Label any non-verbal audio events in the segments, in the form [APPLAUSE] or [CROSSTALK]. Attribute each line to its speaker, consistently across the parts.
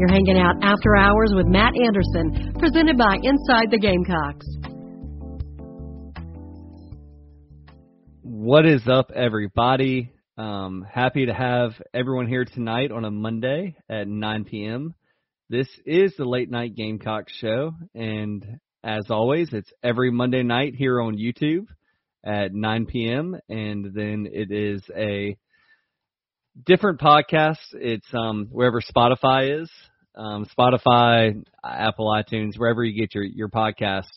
Speaker 1: You're hanging out after hours with Matt Anderson, presented by Inside the Gamecocks.
Speaker 2: What is up, everybody? Um, happy to have everyone here tonight on a Monday at 9 p.m. This is the Late Night Gamecock Show, and as always, it's every Monday night here on YouTube at 9 p.m. And then it is a different podcast. It's um, wherever Spotify is, um, Spotify, Apple iTunes, wherever you get your your podcast.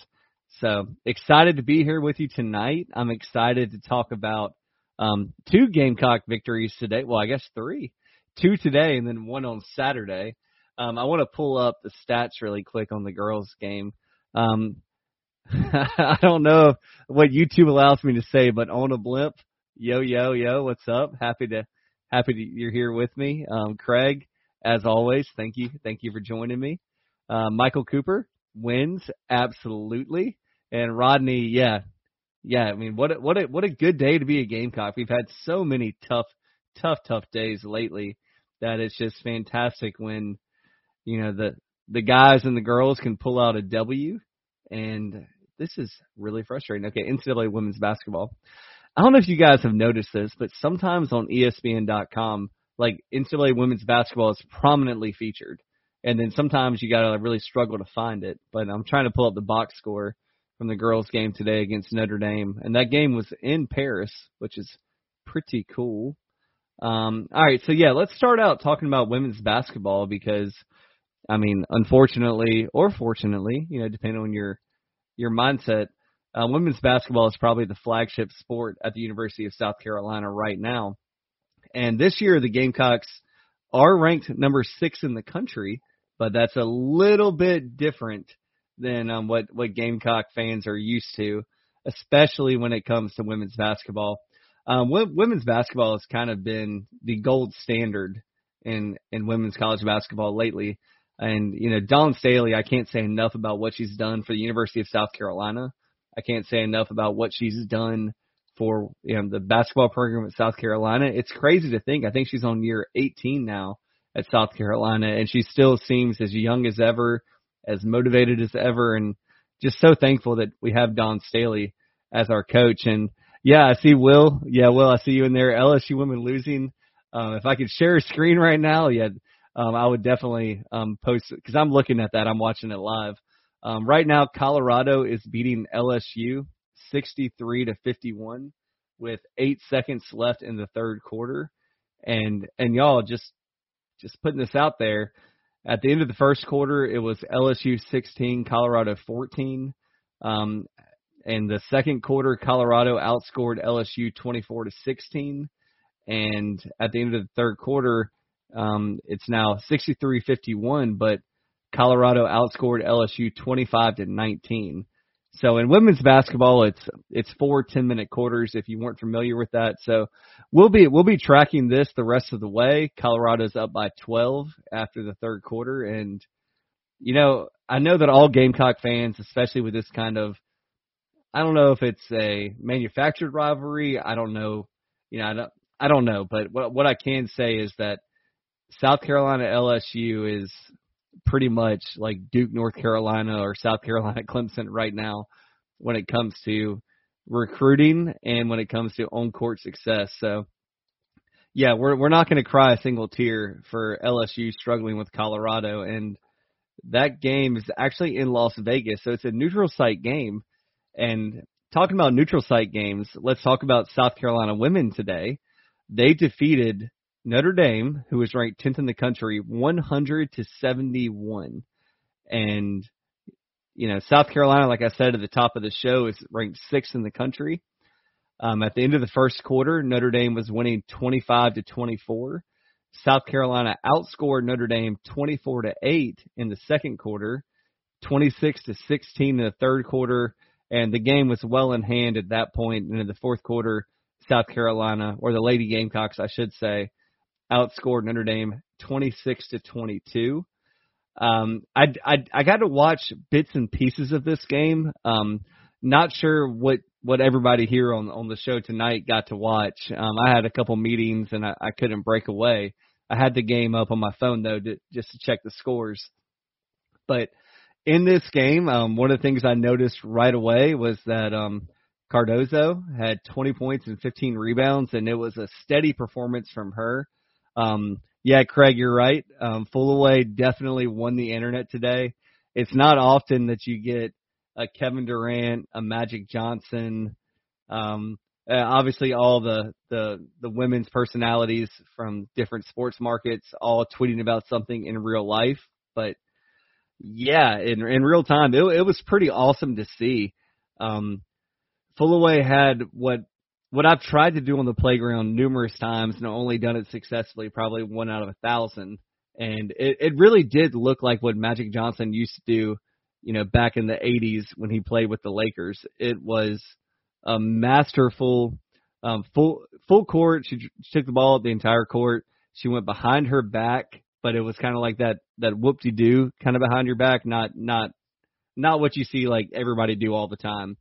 Speaker 2: So excited to be here with you tonight. I'm excited to talk about um, two Gamecock victories today. Well, I guess three, two today, and then one on Saturday. Um, I want to pull up the stats really quick on the girls' game. Um, [LAUGHS] I don't know what YouTube allows me to say, but on a blimp, yo yo yo, what's up? Happy to happy to you're here with me. Um, Craig, as always, thank you, thank you for joining me. Uh, Michael Cooper wins absolutely, and Rodney, yeah, yeah. I mean, what a, what a what a good day to be a Gamecock. We've had so many tough, tough, tough days lately that it's just fantastic when you know the the guys and the girls can pull out a W, and this is really frustrating. Okay, NCAA women's basketball. I don't know if you guys have noticed this, but sometimes on ESPN.com, like NCAA women's basketball is prominently featured, and then sometimes you gotta really struggle to find it. But I'm trying to pull up the box score from the girls' game today against Notre Dame, and that game was in Paris, which is pretty cool. Um, all right, so yeah, let's start out talking about women's basketball because I mean, unfortunately or fortunately, you know, depending on your your mindset, uh, women's basketball is probably the flagship sport at the University of South Carolina right now. And this year, the Gamecocks are ranked number six in the country, but that's a little bit different than um, what what Gamecock fans are used to, especially when it comes to women's basketball. Um, women's basketball has kind of been the gold standard in in women's college basketball lately. And, you know, Dawn Staley, I can't say enough about what she's done for the University of South Carolina. I can't say enough about what she's done for you know the basketball program at South Carolina. It's crazy to think. I think she's on year 18 now at South Carolina, and she still seems as young as ever, as motivated as ever, and just so thankful that we have Dawn Staley as our coach. And yeah, I see Will. Yeah, Will, I see you in there. LSU women losing. Um, if I could share a screen right now, yeah, um, I would definitely um, post because I'm looking at that. I'm watching it live. Um, right now, Colorado is beating LSU 63 to 51 with eight seconds left in the third quarter, and and y'all just just putting this out there. At the end of the first quarter, it was LSU 16, Colorado 14. Um, in the second quarter, Colorado outscored LSU 24 to 16, and at the end of the third quarter, um, it's now 63-51, but Colorado outscored LSU 25 to 19. So in women's basketball, it's it's four 10 minute quarters. If you weren't familiar with that, so we'll be we'll be tracking this the rest of the way. Colorado's up by 12 after the third quarter, and you know I know that all Gamecock fans, especially with this kind of, I don't know if it's a manufactured rivalry. I don't know, you know I don't I don't know, but what what I can say is that South Carolina LSU is pretty much like Duke North Carolina or South Carolina [LAUGHS] Clemson right now when it comes to recruiting and when it comes to on court success. So yeah, we're we're not going to cry a single tear for LSU struggling with Colorado and that game is actually in Las Vegas. So it's a neutral site game and talking about neutral site games, let's talk about South Carolina women today. They defeated Notre Dame, who was ranked 10th in the country, 100 to 71. And, you know, South Carolina, like I said at the top of the show, is ranked sixth in the country. Um, at the end of the first quarter, Notre Dame was winning 25 to 24. South Carolina outscored Notre Dame 24 to 8 in the second quarter, 26 to 16 in the third quarter, and the game was well in hand at that point. And in the fourth quarter, South Carolina, or the Lady Gamecocks, I should say, outscored Notre Dame 26 to 22. Um, I, I, I got to watch bits and pieces of this game. Um, not sure what, what everybody here on, on the show tonight got to watch. Um, I had a couple meetings and I, I couldn't break away. I had the game up on my phone though, to, just to check the scores. But in this game, um, one of the things I noticed right away was that um, Cardoso had 20 points and 15 rebounds, and it was a steady performance from her. Um, yeah, Craig, you're right. Um, Fullaway definitely won the internet today. It's not often that you get a Kevin Durant, a Magic Johnson, um, uh, obviously all the, the the women's personalities from different sports markets all tweeting about something in real life. But yeah, in in real time, it, it was pretty awesome to see. Um, Fullaway had what what I've tried to do on the playground numerous times and only done it successfully, probably one out of a thousand. And it, it really did look like what Magic Johnson used to do, you know, back in the 80s when he played with the Lakers. It was a masterful, um, full full court. She, she took the ball up the entire court. She went behind her back, but it was kind of like that that whoop de doo kind of behind your back, not not not what you see like everybody do all the time.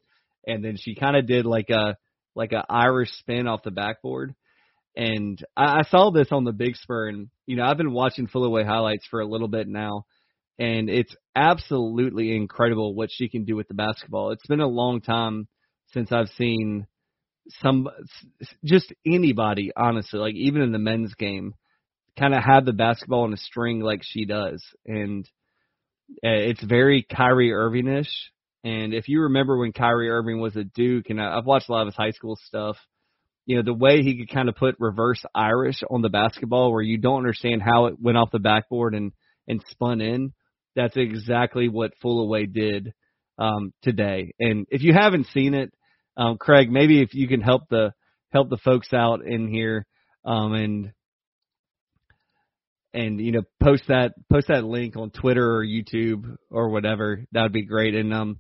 Speaker 2: And then she kind of did like a like a Irish spin off the backboard. And I, I saw this on the Big Spur, and you know I've been watching Fullaway highlights for a little bit now, and it's absolutely incredible what she can do with the basketball. It's been a long time since I've seen some just anybody honestly like even in the men's game kind of have the basketball in a string like she does and uh, it's very Kyrie Irvingish and if you remember when Kyrie Irving was at Duke and I've watched a lot of his high school stuff you know the way he could kind of put reverse Irish on the basketball where you don't understand how it went off the backboard and and spun in that's exactly what Fullaway did um today. And if you haven't seen it um, Craig, maybe if you can help the help the folks out in here, um, and and you know post that post that link on Twitter or YouTube or whatever, that would be great. And um,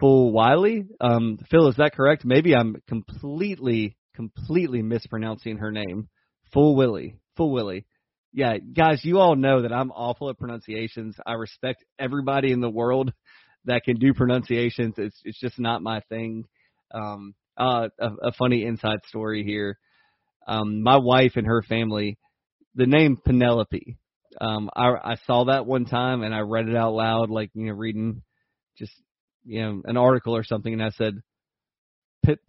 Speaker 2: Fulwiley, um, Phil, is that correct? Maybe I'm completely completely mispronouncing her name. Full Willie, Full Willie. Yeah, guys, you all know that I'm awful at pronunciations. I respect everybody in the world that can do pronunciations. It's it's just not my thing. Um, uh, a, a funny inside story here. Um, my wife and her family, the name Penelope. Um, I I saw that one time and I read it out loud, like you know, reading just you know an article or something, and I said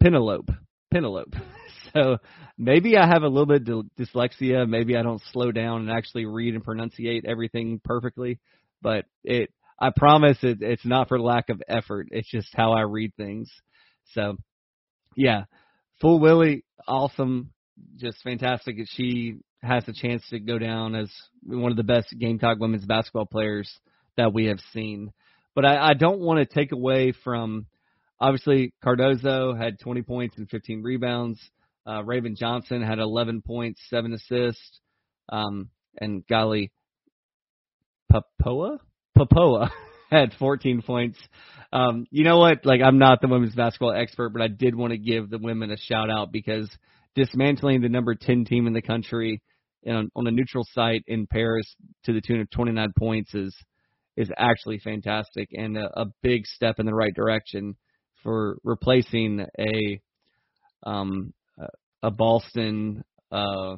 Speaker 2: Penelope, Penelope. [LAUGHS] so maybe I have a little bit of dyslexia. Maybe I don't slow down and actually read and pronunciate everything perfectly. But it I promise it, it's not for lack of effort. It's just how I read things. So, yeah, Full Willie, awesome, just fantastic. She has a chance to go down as one of the best Gamecock women's basketball players that we have seen. But I, I don't want to take away from obviously Cardoso had 20 points and 15 rebounds. Uh, Raven Johnson had 11 points, seven assists, um, and golly, Papoa Papoa [LAUGHS] had 14 points. Um, you know what? Like, I'm not the women's basketball expert, but I did want to give the women a shout out because dismantling the number 10 team in the country on, on a neutral site in Paris to the tune of 29 points is is actually fantastic and a, a big step in the right direction for replacing a um a Boston uh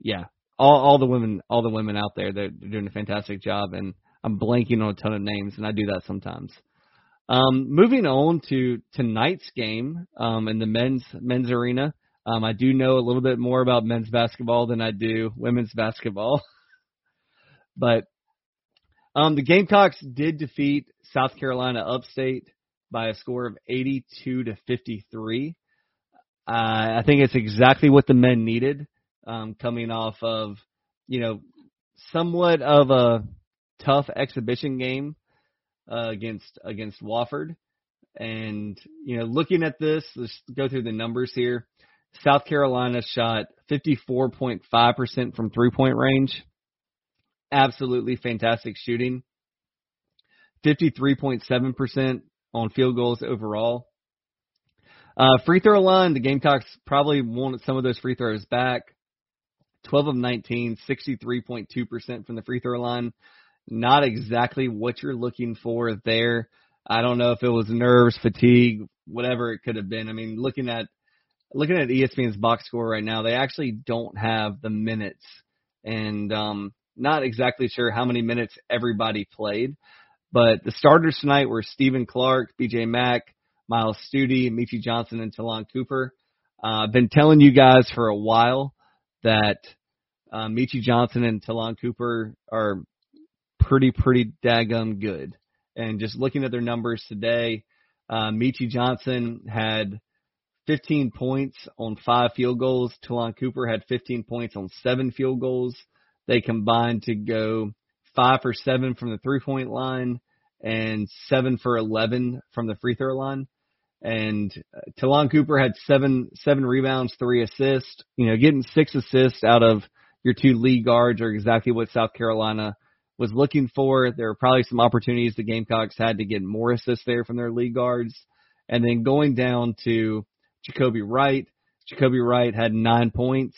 Speaker 2: yeah all all the women all the women out there they're, they're doing a fantastic job and I'm blanking on a ton of names, and I do that sometimes. Um, moving on to tonight's game um, in the men's men's arena. Um, I do know a little bit more about men's basketball than I do women's basketball, [LAUGHS] but um, the Gamecocks did defeat South Carolina Upstate by a score of 82 to 53. Uh, I think it's exactly what the men needed, um, coming off of you know somewhat of a tough exhibition game uh, against against Wofford. And you know, looking at this, let's go through the numbers here. South Carolina shot 54.5% from three point range. Absolutely fantastic shooting. 53.7% on field goals overall. Uh, free throw line, the Gamecocks probably wanted some of those free throws back. 12 of 19, 63.2% from the free throw line not exactly what you're looking for there. I don't know if it was nerves, fatigue, whatever it could have been. I mean, looking at looking at ESPN's box score right now, they actually don't have the minutes, and um, not exactly sure how many minutes everybody played. But the starters tonight were Stephen Clark, B.J. Mack, Myles Stute, Meechie Johnson, and Ta'Lon Cooper. Uh, I've been telling you guys for a while that uh, Meechie Johnson and Ta'Lon Cooper are pretty, pretty daggum good. And just looking at their numbers today, uh, Meechie Johnson had 15 points on five field goals. Ta'Lon Cooper had 15 points on seven field goals. They combined to go five for seven from the three point line and seven for 11 from the free throw line. And uh, Ta'Lon Cooper had seven, seven rebounds, three assists, you know, getting six assists out of your two lead guards are exactly what South Carolina was looking for. There were probably some opportunities the Gamecocks had to get more assists there from their lead guards. And then going down to Jacobi Wright, Jacobi Wright had nine points,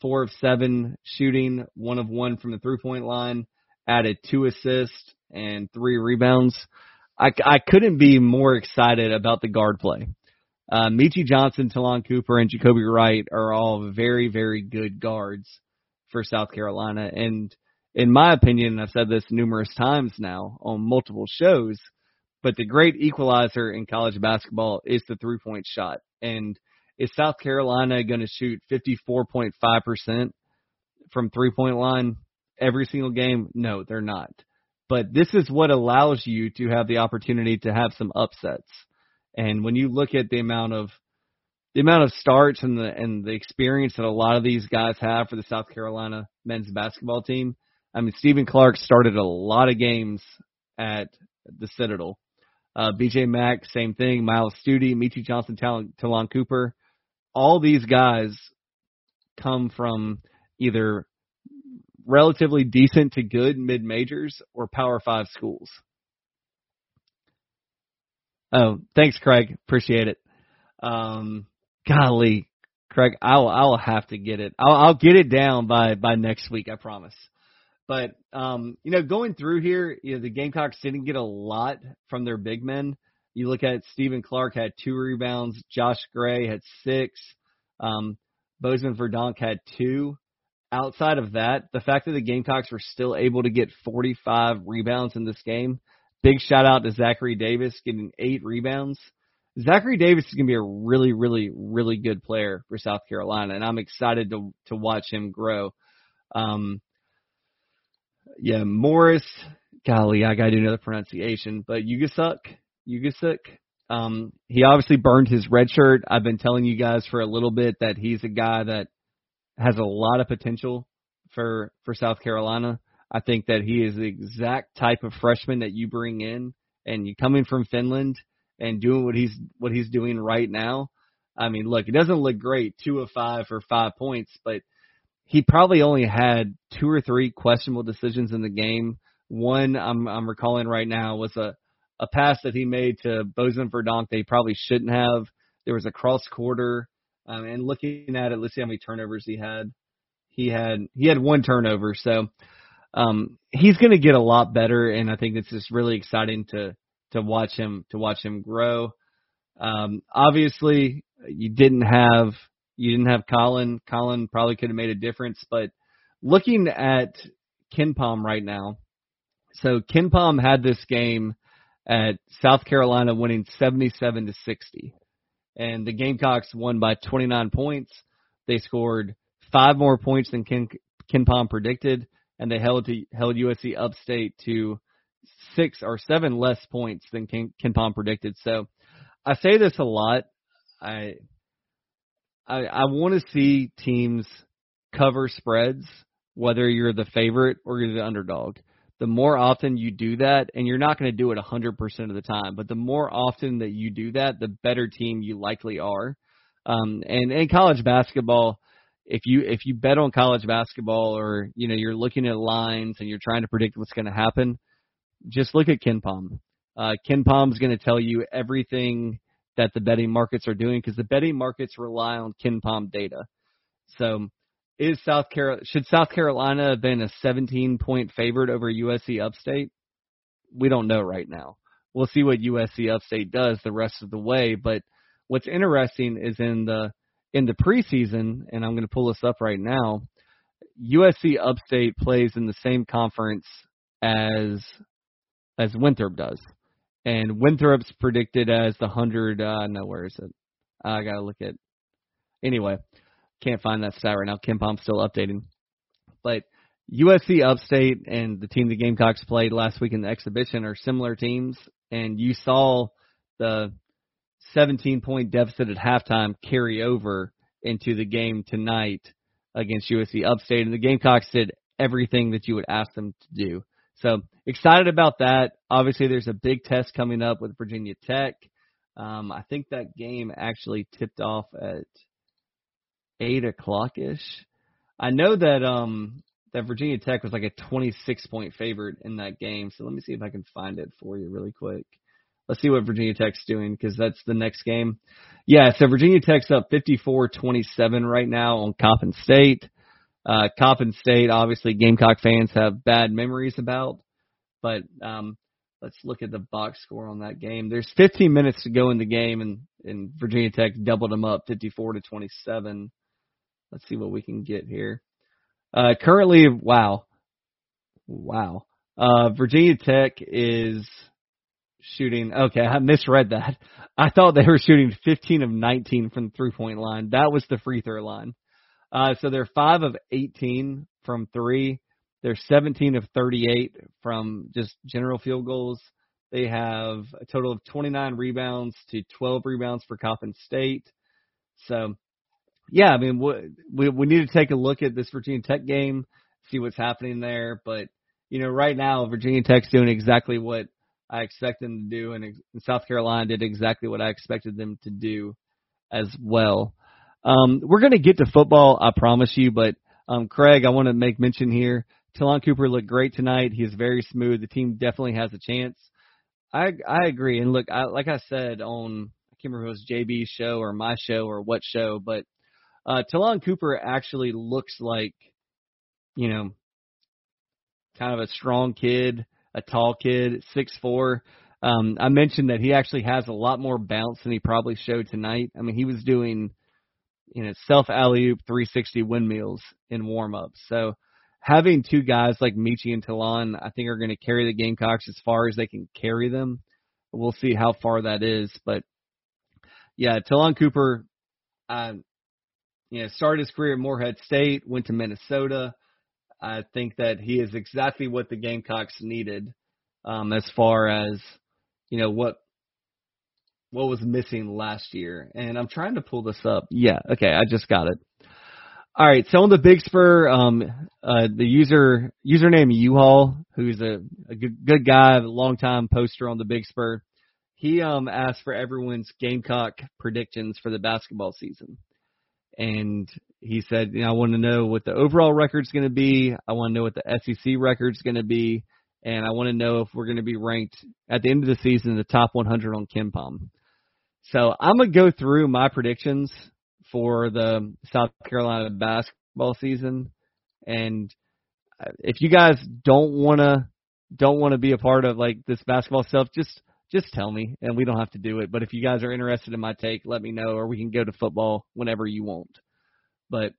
Speaker 2: four of seven shooting, one of one from the three point line, added two assists and three rebounds. I, I couldn't be more excited about the guard play. Uh, Meechie Johnson, Ta'Lon Cooper, and Jacobi Wright are all very, very good guards for South Carolina. And in my opinion, and I've said this numerous times now on multiple shows, but the great equalizer in college basketball is the three point shot. And is South Carolina going to shoot 54.5% from three point line every single game? No, they're not. But this is what allows you to have the opportunity to have some upsets. And when you look at the amount of the amount of starts and the and the experience that a lot of these guys have for the South Carolina men's basketball team. I mean, Stephen Clark started a lot of games at the Citadel. Uh, BJ Mack, same thing. Myles Stute, Meechie Johnson, Talon, Ta'Lon Cooper. All these guys come from either relatively decent to good mid majors or Power Five schools. Oh, thanks, Craig. Appreciate it. Um, golly, Craig, I'll I'll have to get it. I'll I'll get it down by by next week. I promise. But um, you know, going through here, you know, the Gamecocks didn't get a lot from their big men. You look at Stephen Clark had two rebounds, Josh Gray had six, um, Bosmans-Verdonk had two outside of that, the fact that the Gamecocks were still able to get 45 rebounds in this game, big shout out to Zachary Davis getting eight rebounds. Zachary Davis is going to be a really, really, really good player for South Carolina, and I'm excited to to watch him grow. Um, yeah, Morris, golly, I got to do another pronunciation, but Ugusuk, Ugusuk, um, he obviously burned his red shirt. I've been telling you guys for a little bit that he's a guy that has a lot of potential for for South Carolina. I think that he is the exact type of freshman that you bring in, and you coming from Finland and doing what he's what he's doing right now. I mean, look, it doesn't look great, two of five for five points, but he probably only had two or three questionable decisions in the game. One I'm I'm recalling right now was a a pass that he made to Bosmans-Verdonk that he probably shouldn't have. There was a cross quarter um, and looking at it, let's see how many turnovers he had. He had he had one turnover, so um, he's going to get a lot better, and I think it's just really exciting to to watch him to watch him grow. Um, obviously, you didn't have you didn't have Collin. Collin probably could have made a difference, but looking at KenPom right now, so KenPom had this game at South Carolina winning 77 to 60 and the Gamecocks won by 29 points. They scored five more points than Ken KenPom predicted, and they held to, held USC Upstate to six or seven less points than Ken, KenPom predicted. So I say this a lot. I I, I want to see teams cover spreads, whether you're the favorite or you're the underdog the more often you do that, and you're not going to do it 100% of the time, but the more often that you do that, the better team you likely are. Um, and in college basketball, if you if you bet on college basketball or you know you're looking at lines and you're trying to predict what's going to happen, just look at KenPom. Uh, KenPom's going to tell you everything that the betting markets are doing because the betting markets rely on KenPom data. So is South Carolina should South Carolina have been a 17 point favorite over USC Upstate? We don't know right now. We'll see what USC Upstate does the rest of the way. But what's interesting is in the in the preseason, and I'm going to pull this up right now. USC Upstate plays in the same conference as as Winthrop does, and Winthrop's predicted as the hundred. Uh, no, where is it? I gotta look at. Anyway, can't find that stat right now. KenPom's still updating, but USC Upstate and the team the Gamecocks played last week in the exhibition are similar teams, and you saw the 17 point deficit at halftime carry over into the game tonight against USC Upstate, and the Gamecocks did everything that you would ask them to do. So excited about that. Obviously, there's a big test coming up with Virginia Tech. Um, I think that game actually tipped off at eight o'clock ish. I know that um, that Virginia Tech was like a 26 point favorite in that game. So let me see if I can find it for you really quick. Let's see what Virginia Tech's doing because that's the next game. Yeah, so Virginia Tech's up 54-27 right now on Coppin State. Uh, Coppin State, obviously, Gamecock fans have bad memories about, but um, let's look at the box score on that game. There's 15 minutes to go in the game, and, and Virginia Tech doubled them up, 54 to 27. Let's see what we can get here. Uh, currently, wow, wow. Uh, Virginia Tech is shooting. Okay, I misread that. I thought they were shooting 15 of 19 from the three point line. That was the free throw line. Uh, so they're five of 18 from three. They're 17 of 38 from just general field goals. They have a total of 29 rebounds to 12 rebounds for Coppin State. So, yeah, I mean, we we need to take a look at this Virginia Tech game, see what's happening there. But you know, right now Virginia Tech's doing exactly what I expect them to do, and, and South Carolina did exactly what I expected them to do as well. Um, we're going to get to football, I promise you, but um, Craig, I want to make mention here. Ta'Lon Cooper looked great tonight. He's very smooth. The team definitely has a chance. I I agree. And look, I, like I said on I can't remember if it was JB's show or my show or what show, but uh, Ta'Lon Cooper actually looks like, you know, kind of a strong kid a tall kid, six four. Um, I mentioned that he actually has a lot more bounce than he probably showed tonight. I mean, he was doing, you know, self alley oop 360 windmills in warm ups. So having two guys like Meechie and Ta'Lon, I think are going to carry the Gamecocks as far as they can carry them. We'll see how far that is, but yeah, Ta'Lon Cooper, uh, you know, started his career at Morehead State, went to Minnesota. I think that he is exactly what the Gamecocks needed um, as far as you know what what was missing last year. And I'm trying to pull this up. Yeah, okay, I just got it. All right, so on the Big Spur, um, uh, the user username U-Haul, who's a, a good, good guy, a long time poster on the Big Spur, he um asked for everyone's Gamecock predictions for the basketball season and he said, you know, I want to know what the overall record's going to be. I want to know what the SEC record's going to be, and I want to know if we're going to be ranked at the end of the season in the top 100 on KenPom. So I'm gonna go through my predictions for the South Carolina basketball season, and uh, if you guys don't wanna don't want to be a part of like this basketball stuff, just just tell me, and we don't have to do it. But if you guys are interested in my take, let me know, or we can go to football whenever you want. But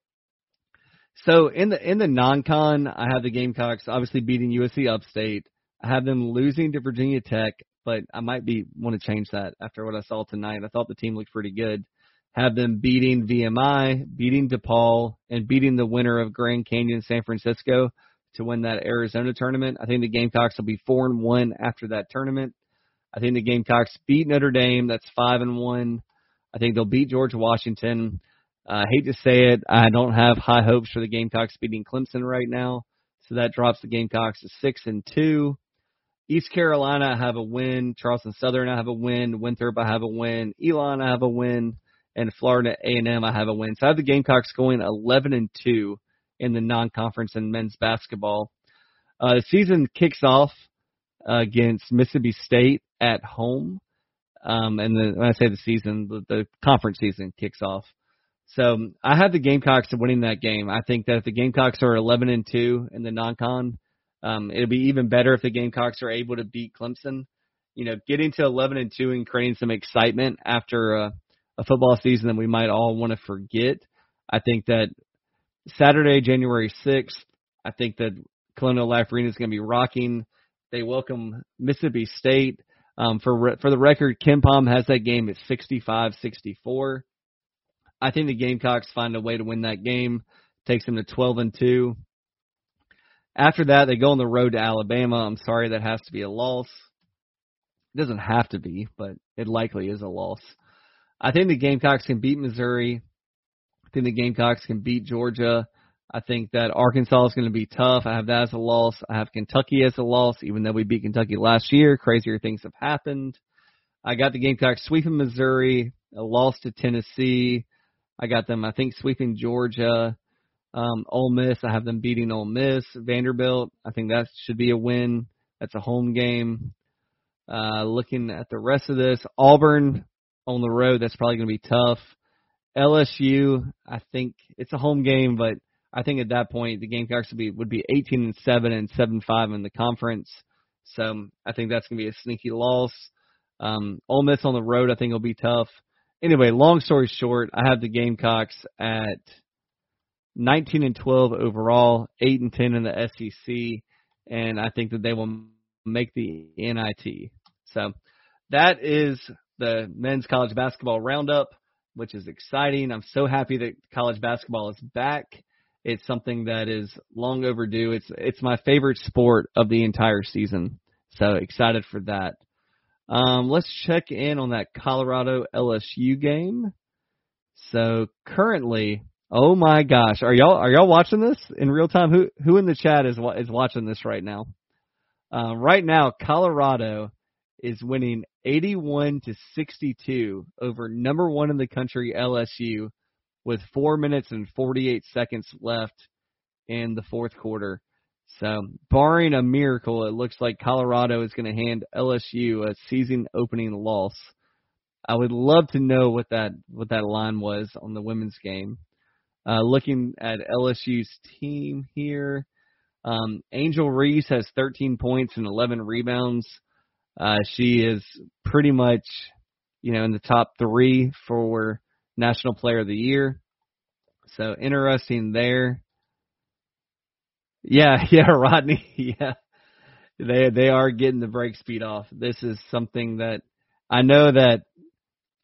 Speaker 2: so in the in the non-con, I have the Gamecocks obviously beating USC Upstate. I have them losing to Virginia Tech, but I might be want to change that after what I saw tonight. I thought the team looked pretty good. Have them beating VMI, beating DePaul, and beating the winner of Grand Canyon San Francisco to win that Arizona tournament. I think the Gamecocks will be four and one after that tournament. I think the Gamecocks beat Notre Dame. That's five and one. I think they'll beat George Washington. I uh, hate to say it, I don't have high hopes for the Gamecocks beating Clemson right now, so that drops the Gamecocks to six and two. East Carolina, I have a win. Charleston Southern, I have a win. Winthrop, I have a win. Elon, I have a win. And Florida A&M, I have a win. So I have the Gamecocks going 11 and two in the non-conference and men's basketball. Uh, the season kicks off against Mississippi State at home. Um, and the, when I say the season, the, the conference season kicks off. So I have the Gamecocks winning that game. I think that if the Gamecocks are 11 and two in the non-con, um, it'll be even better if the Gamecocks are able to beat Clemson. You know, getting to 11 and two and creating some excitement after a, a football season that we might all want to forget. I think that Saturday, January 6th, I think that Colonial Life Arena is going to be rocking. They welcome Mississippi State. Um, for for the record, KenPom has that game at 65-64. I think the Gamecocks find a way to win that game. Takes them to 12 and two. After that, they go on the road to Alabama. I'm sorry, that has to be a loss. It doesn't have to be, but it likely is a loss. I think the Gamecocks can beat Missouri. I think the Gamecocks can beat Georgia. I think that Arkansas is going to be tough. I have that as a loss. I have Kentucky as a loss, even though we beat Kentucky last year. Crazier things have happened. I got the Gamecocks sweeping Missouri, a loss to Tennessee. I got them, I think, sweeping Georgia. Um, Ole Miss, I have them beating Ole Miss. Vanderbilt, I think that should be a win. That's a home game. Uh, looking at the rest of this, Auburn on the road, that's probably going to be tough. LSU, I think it's a home game, but I think at that point the Gamecocks would be would be 18 and seven and seven five in the conference. So I think that's going to be a sneaky loss. Um, Ole Miss on the road, I think will be tough. Anyway, long story short, I have the Gamecocks at 19 and 12 overall, 8 and 10 in the SEC, and I think that they will make the NIT. So that is the men's college basketball roundup, which is exciting. I'm so happy that college basketball is back. It's something that is long overdue. It's it's my favorite sport of the entire season. So excited for that. Um, let's check in on that Colorado LSU game. So currently, oh my gosh, are y'all are y'all watching this in real time? Who who in the chat is is watching this right now? Uh, right now, Colorado is winning 81 to 62 over number one in the country LSU with four minutes and 48 seconds left in the fourth quarter. So, barring a miracle, it looks like Colorado is going to hand LSU a season opening loss. I would love to know what that what that line was on the women's game. Uh, looking at LSU's team here, um, Angel Reese has 13 points and 11 rebounds. Uh, she is pretty much, you know, in the top three for National Player of the Year. So interesting there. Yeah, [LAUGHS] yeah, Rodney. [LAUGHS] Yeah. They they are getting the break speed off. This is something that I know that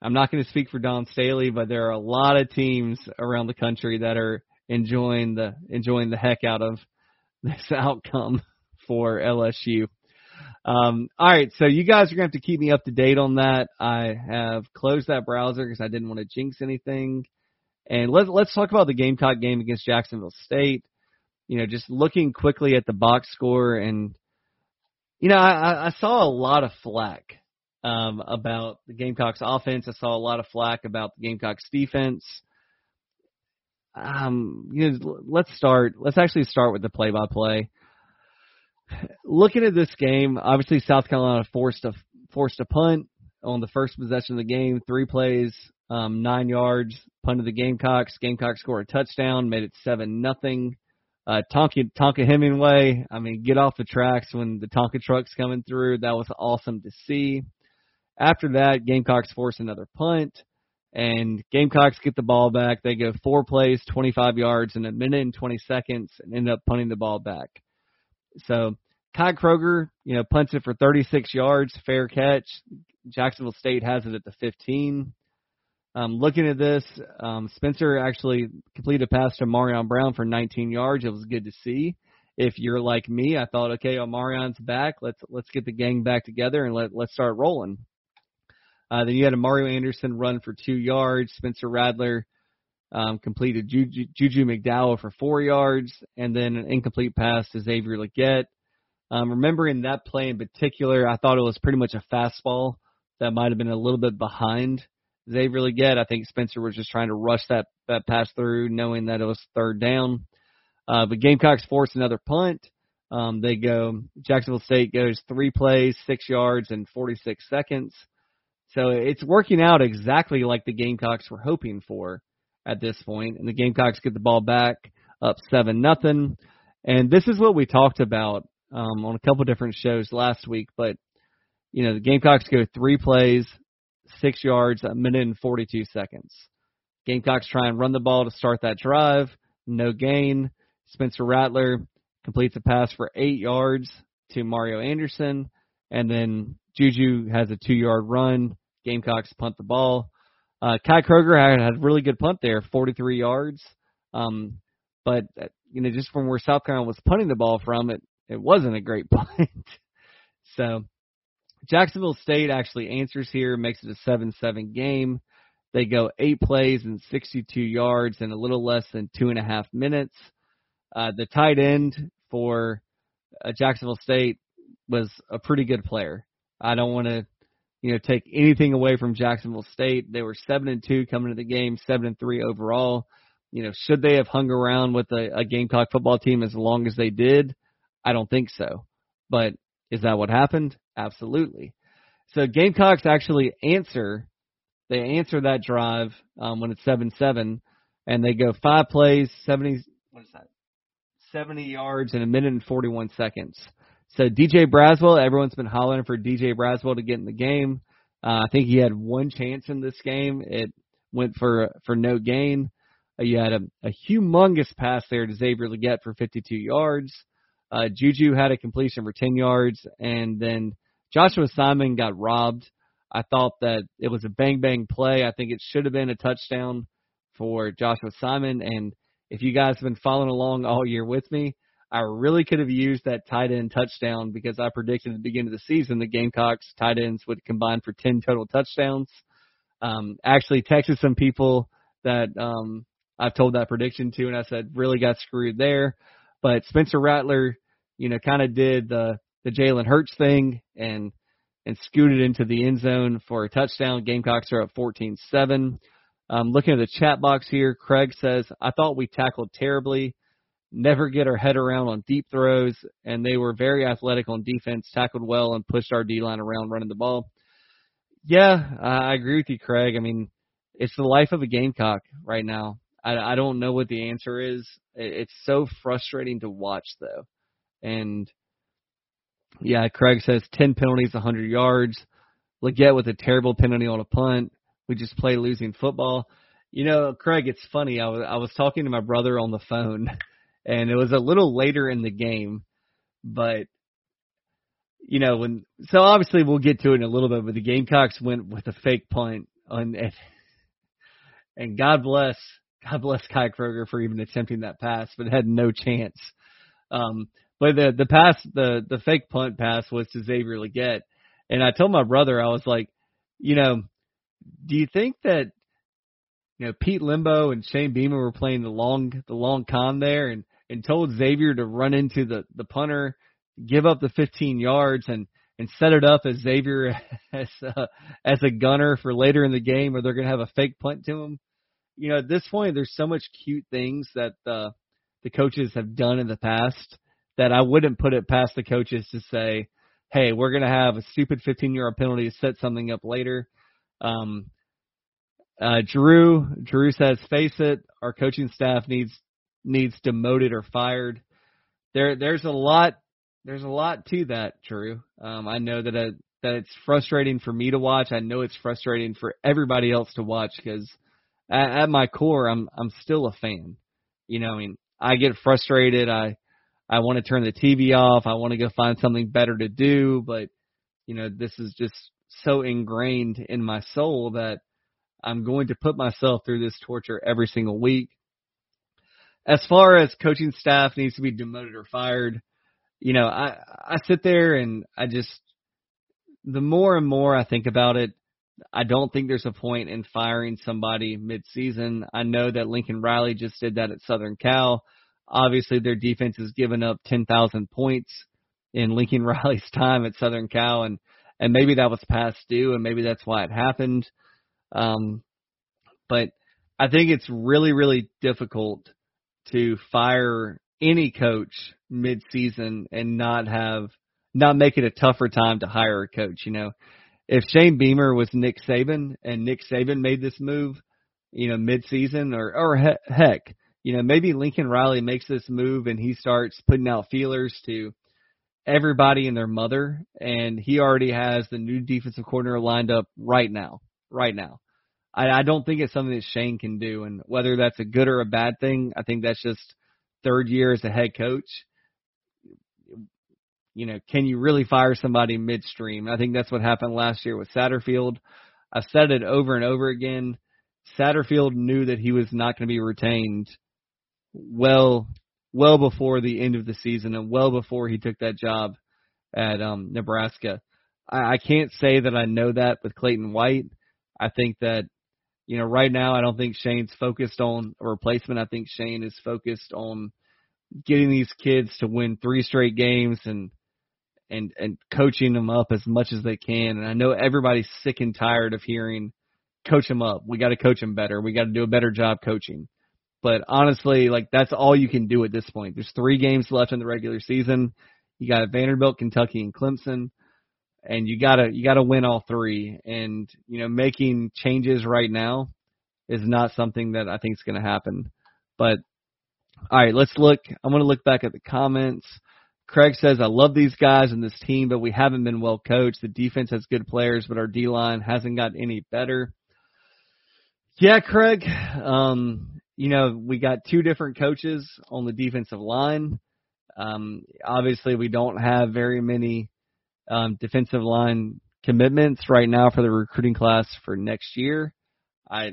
Speaker 2: I'm not going to speak for Dawn Staley, but there are a lot of teams around the country that are enjoying the enjoying the heck out of [LAUGHS] this outcome for LSU. Um, all right, so you guys are going to have to keep me up to date on that. I have closed that browser because I didn't want to jinx anything. And let's let's talk about the Gamecock game against Jacksonville State. You know, just looking quickly at the box score, and you know, I, I saw a lot of flack um, about the Gamecocks offense. I saw a lot of flack about the Gamecocks defense. Um, you know, let's start. Let's actually start with the play-by-play looking at this game, obviously South Carolina forced a forced a punt on the first possession of the game, three plays, um, nine yards, punted the Gamecocks. Gamecocks scored a touchdown, made it seven nothing. Uh, Tonka Tonka Hemingway, I mean, get off the tracks when the Tonka truck's coming through. That was awesome to see. After that, Gamecocks force another punt, and Gamecocks get the ball back. They go four plays, 25 yards in a minute and 20 seconds, and end up punting the ball back. So Kai Kroeger, you know, punts it for 36 yards, fair catch. Jacksonville State has it at the 15. Um, looking at this, um, Spencer actually completed a pass to Marion Brown for 19 yards. It was good to see. If you're like me, I thought, okay, Marion's back. Let's let's get the gang back together and let let's start rolling. Uh, then you had a Mario Anderson run for two yards. Spencer Rattler um, completed Juju, Juju McDowell for four yards, and then an incomplete pass to Xavier Legette. Um, remembering that play in particular, I thought it was pretty much a fastball that might have been a little bit behind Xavier Legette. I think Spencer was just trying to rush that that pass through, knowing that it was third down. Uh, but Gamecocks force another punt. Um, they go Jacksonville State goes three plays, six yards, and 46 seconds. So it's working out exactly like the Gamecocks were hoping for at this point, and the Gamecocks get the ball back up seven nothing. And this is what we talked about um, on a couple different shows last week. But you know, the Gamecocks go three plays, six yards, a minute and 42 seconds. Gamecocks try and run the ball to start that drive. No gain. Spencer Rattler completes a pass for eight yards to Mario Anderson. And then Juju has a two yard run. Gamecocks punt the ball. Uh, Kai Kroeger had, had a really good punt there, 43 yards. Um, but, uh, you know, just from where South Carolina was punting the ball from, it, it wasn't a great [LAUGHS] punt. so Jacksonville State actually answers here, makes it a 7-7 game. They go eight plays and 62 yards in a little less than two and a half minutes. Uh, the tight end for uh, Jacksonville State was a pretty good player. I don't want to, you know, take anything away from Jacksonville State. They were seven and two coming to the game, seven and three overall. You know, should they have hung around with a, a Gamecock football team as long as they did? I don't think so. But is that what happened? Absolutely. So Gamecocks actually answer. They answer that drive um, when it's seven seven, and they go five plays, seventy. What is that? Seventy yards in a minute and forty one seconds. So DJ Braswell, everyone's been hollering for DJ Braswell to get in the game. Uh, I think he had one chance in this game. It went for for no gain. You had a, a humongous pass there to Xavier Legette for 52 yards. Uh, Juju had a completion for 10 yards, and then Joshua Simon got robbed. I thought that it was a bang bang play. I think it should have been a touchdown for Joshua Simon. And if you guys have been following along all year with me, I really could have used that tight end touchdown because I predicted at the beginning of the season the Gamecocks tight ends would combine for 10 total touchdowns. Um, actually texted some people that um, I've told that prediction to, and I said really got screwed there. But Spencer Rattler you know, kind of did the the Jalen Hurts thing and and scooted into the end zone for a touchdown. Gamecocks are up 14-7. Um, looking at the chat box here, Craig says, "I thought we tackled terribly, never get our head around on deep throws, and they were very athletic on defense, tackled well, and pushed our D line around running the ball." Yeah, I agree with you, Craig. I mean, it's the life of a Gamecock right now. I, I don't know what the answer is. It's so frustrating to watch, though. And yeah, Craig says 10 penalties, 100 yards. Legette with a terrible penalty on a punt. We just play losing football. You know, Craig, it's funny. I was I was talking to my brother on the phone, [LAUGHS] and it was a little later in the game, but you know when so obviously we'll get to it in a little bit. But the Gamecocks went with a fake punt on, [LAUGHS] and, and God bless God bless Kai Kroeger for even attempting that pass, but had no chance. Um, but the the pass, the the fake punt pass was to Xavier Legette, and I told my brother I was like, you know, do you think that you know Pete Lembo and Shane Beamer were playing the long the long con there, and and told Xavier to run into the the punter, give up the 15 yards, and and set it up as Xavier [LAUGHS] as uh, as a gunner for later in the game, or they're going to have a fake punt to him. You know, at this point, there's so much cute things that uh, the coaches have done in the past that I wouldn't put it past the coaches to say, hey, we're going to have a stupid 15 yard penalty to set something up later. Um, uh, Drew, Drew says, face it, our coaching staff needs needs demoted or fired. There, there's a lot, there's a lot to that, Drew. Um, I know that it, that it's frustrating for me to watch. I know it's frustrating for everybody else to watch because at, at my core, I'm I'm still a fan. You know, I mean, I get frustrated. I I want to turn the TV off. I want to go find something better to do, but you know, this is just so ingrained in my soul that I'm going to put myself through this torture every single week. As far as coaching staff needs to be demoted or fired, you know, I I sit there and I just the more and more I think about it, I don't think there's a point in firing somebody mid-season. I know that Lincoln Riley just did that at Southern Cal. Obviously, their defense has given up 10,000 points in Lincoln [LAUGHS] Riley's time at Southern Cal, and and maybe that was past due, and maybe that's why it happened. Um, but I think it's really, really difficult to fire any coach mid-season and not have not make it a tougher time to hire a coach. You know, if Shane Beamer was Nick Saban and Nick Saban made this move, you know, mid-season or or he- heck, you know, maybe Lincoln Riley makes this move and he starts putting out feelers to everybody and their mother, and he already has the new defensive coordinator lined up right now, right now. I, I don't think it's something that Shane can do, and whether that's a good or a bad thing, I think that's just third year as a head coach. You know, can you really fire somebody midstream? I think that's what happened last year with Satterfield. I've said it over and over again. Satterfield knew that he was not going to be retained well well before the end of the season and well before he took that job at um, Nebraska. I, I can't say that I know that with Clayton White. I think that you know right now I don't think Shane's focused on a replacement. I think Shane is focused on getting these kids to win three straight games and and and coaching them up as much as they can. And I know everybody's sick and tired of hearing coach them up. We got to coach them better. We got to do a better job coaching. But honestly, like that's all you can do at this point. There's three games left in the regular season. You got Vanderbilt, Kentucky, and Clemson, and you gotta you gotta win all three. And you know, making changes right now is not something that I think is going to happen. But all right, let's look. I'm going to look back at the comments. Craig says, I love these guys and this team, but we haven't been well coached. The defense has good players, but our D line hasn't got any better. Yeah, Craig. Um, you know, we got two different coaches on the defensive line. Um, obviously, we don't have very many um, defensive line commitments right now for the recruiting class for next year. I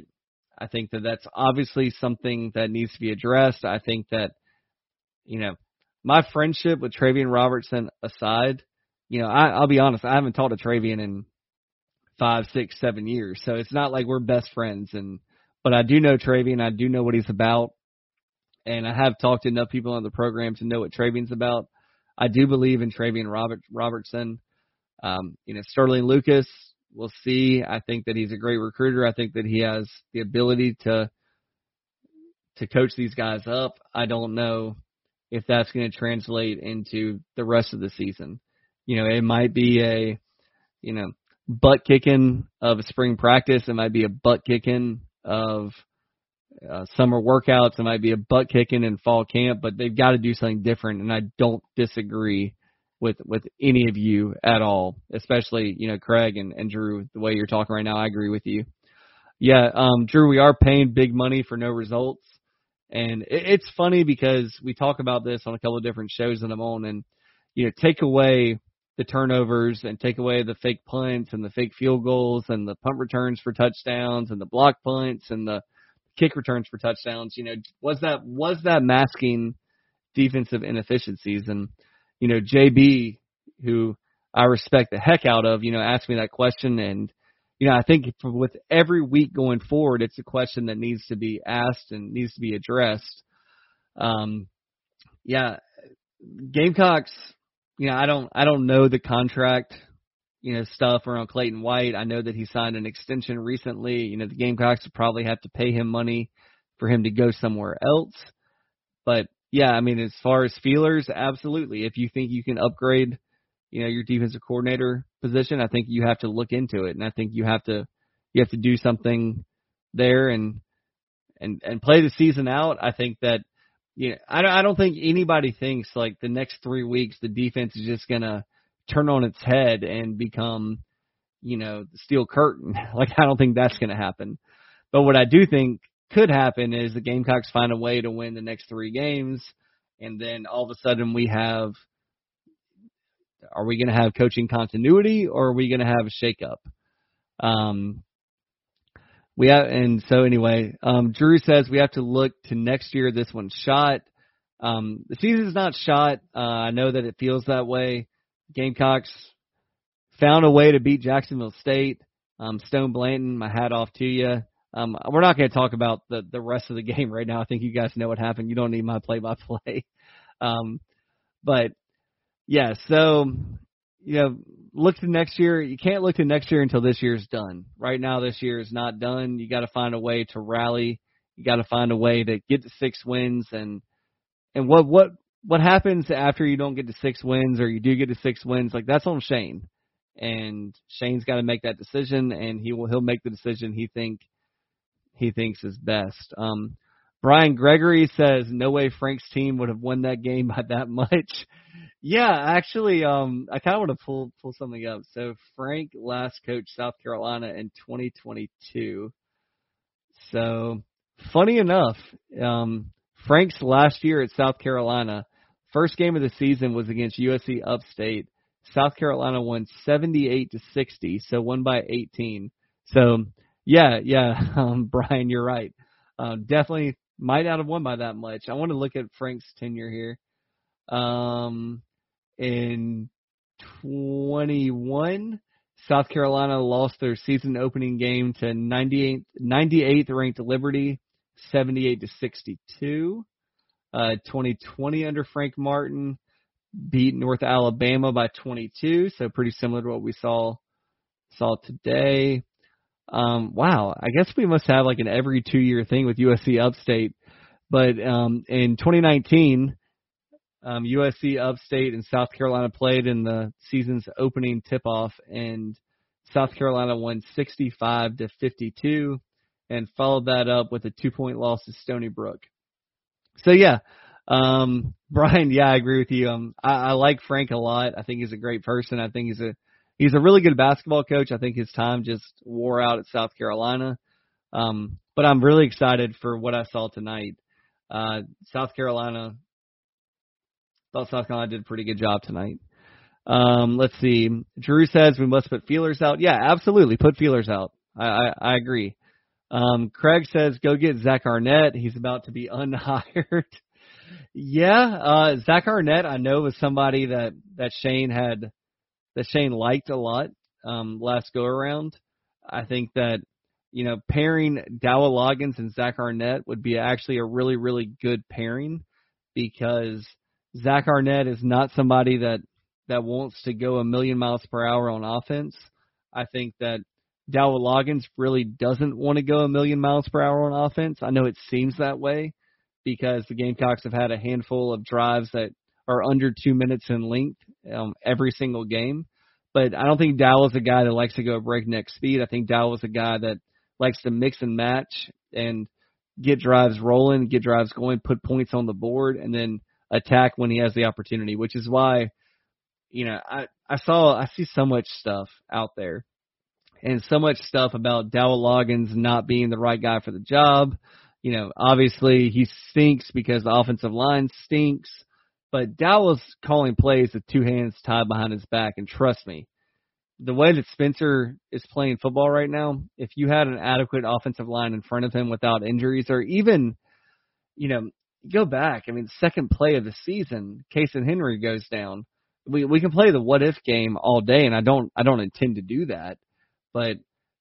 Speaker 2: I think that that's obviously something that needs to be addressed. I think that you know my friendship with Travian Robertson aside, you know I, I'll be honest, I haven't talked to Travian in five, six, seven years, so it's not like we're best friends and but I do know Travian. I do know what he's about, and I have talked to enough people on the program to know what Travian's about. I do believe in Travian Robert Robertson. Um, you know, Sterling Lucas. We'll see. I think that he's a great recruiter. I think that he has the ability to to coach these guys up. I don't know if that's going to translate into the rest of the season. You know, it might be a, you know, butt kicking of a spring practice. It might be a butt kicking of uh, summer workouts. It might be a butt kicking in fall camp, but they've got to do something different. And I don't disagree with with any of you at all, especially you know Craig and, and Drew. The way you're talking right now, I agree with you. Yeah, um, Drew, we are paying big money for no results, and it, it's funny because we talk about this on a couple of different shows that I'm on, and you know, take away the turnovers and take away the fake punts and the fake field goals and the punt returns for touchdowns and the block punts and the kick returns for touchdowns. You know, was that was that masking defensive inefficiencies? And you know, JB, who I respect the heck out of, you know, asked me that question, and you know, I think with every week going forward, it's a question that needs to be asked and needs to be addressed. Um, yeah, Gamecocks you know, I don't I don't know the contract, you know, stuff around Clayton White. I know that he signed an extension recently. You know, the Gamecocks will probably have to pay him money for him to go somewhere else. But yeah, I mean, as far as feelers, absolutely. If you think you can upgrade, you know, your defensive coordinator position, I think you have to look into it, and I think you have to you have to do something there and and and play the season out. I think that you know, I don't, I don't think anybody thinks like the next three weeks the defense is just gonna turn on its head and become, you know, the steel curtain. [LAUGHS] like I don't think that's gonna happen. But what I do think could happen is the Gamecocks find a way to win the next three games, and then all of a sudden we have. Are we going to have coaching continuity, or are we going to have a shakeup? Um, we have, and so anyway, um, Drew says we have to look to next year. This one's shot. Um, the season's not shot. Uh, I know that it feels that way. Gamecocks found a way to beat Jacksonville State. Um, Stone Blanton, my hat off to you. Um, we're not going to talk about the the rest of the [LAUGHS] game right now. I think you guys know what happened. You don't need my play by play. Um, but yeah, so you know, look to next year. You can't look to next year until this year's done. Right now, this year is not done. You got to find a way to rally. You got to find a way to get to six wins. And and what what what happens after you don't get to six wins or you do get to six wins? Like that's on Shane. And Shane's got to make that decision, and he will he'll make the decision he think he thinks is best. Um, Brian Gregory says no way Frank's team would have won that game by that much. [LAUGHS] Yeah, actually, um, I kind of want to pull pull something up. So Frank last coached South Carolina in 2022. So funny enough, um, Frank's last year at South Carolina, first game of the season was against USC Upstate. South Carolina won 78 to 60, so won by 18. So yeah, yeah, [LAUGHS] um, Brian, you're right. Uh, definitely might not have won by that much. I want to look at Frank's tenure here. Um, in 21, South Carolina lost their season opening game to 98, 98th ranked Liberty, 78 to 62. Uh, 2020 under Frank Martin beat North Alabama by 22, so pretty similar to what we saw saw today. Um, wow, I guess we must have like an every two year thing with USC Upstate. But um, in 2019, um, USC Upstate and South Carolina played in the season's opening tip-off, and South Carolina won 65 to 52, and followed that up with a two-point loss to Stony Brook. So yeah, um, [LAUGHS] Brian, yeah, I agree with you. Um, I, I like Frank a lot. I think he's a great person. I think he's a he's a really good basketball coach. I think his time just wore out at South Carolina. Um, but I'm really excited for what I saw tonight. Uh, South Carolina thought South Carolina did a pretty good job tonight. Um, let's see. Drew says we must put feelers out. Yeah, absolutely. Put feelers out. I, I, I agree. Um, Craig says go get Zach Arnett. He's about to be [LAUGHS] unhired. yeah, uh, Zach Arnett I know was somebody that that Shane had that Shane liked a lot um, last go around. I think that you know pairing Dowell Loggins and Zach Arnett would be actually a really really good pairing because Zach Arnett is not somebody that that wants to go a million miles per hour on offense. I think that Dowell Loggins really doesn't want to go a million miles per hour on offense. I know it seems that way because the Gamecocks have had a handful of drives that are under two minutes in length um, every single game. But I don't think Dowell is a guy that likes to go breakneck speed. I think Dowell is a guy that likes to mix and match and get drives rolling, get drives going, put points on the board, and then attack when he has the opportunity, which is why, you know, I, I saw, I see so much stuff out there and so much stuff about Dowell Loggins not being the right guy for the job. You know, obviously he stinks because the offensive line stinks, but Dowell's calling plays with two hands tied behind his back. And trust me, the way that Spencer is playing football right now, if you had an adequate offensive line in front of him without injuries or even, you know, go back. I mean, second play of the season, Cason Henry goes down. We we can play the what if game all day, and I don't I don't intend to do that. But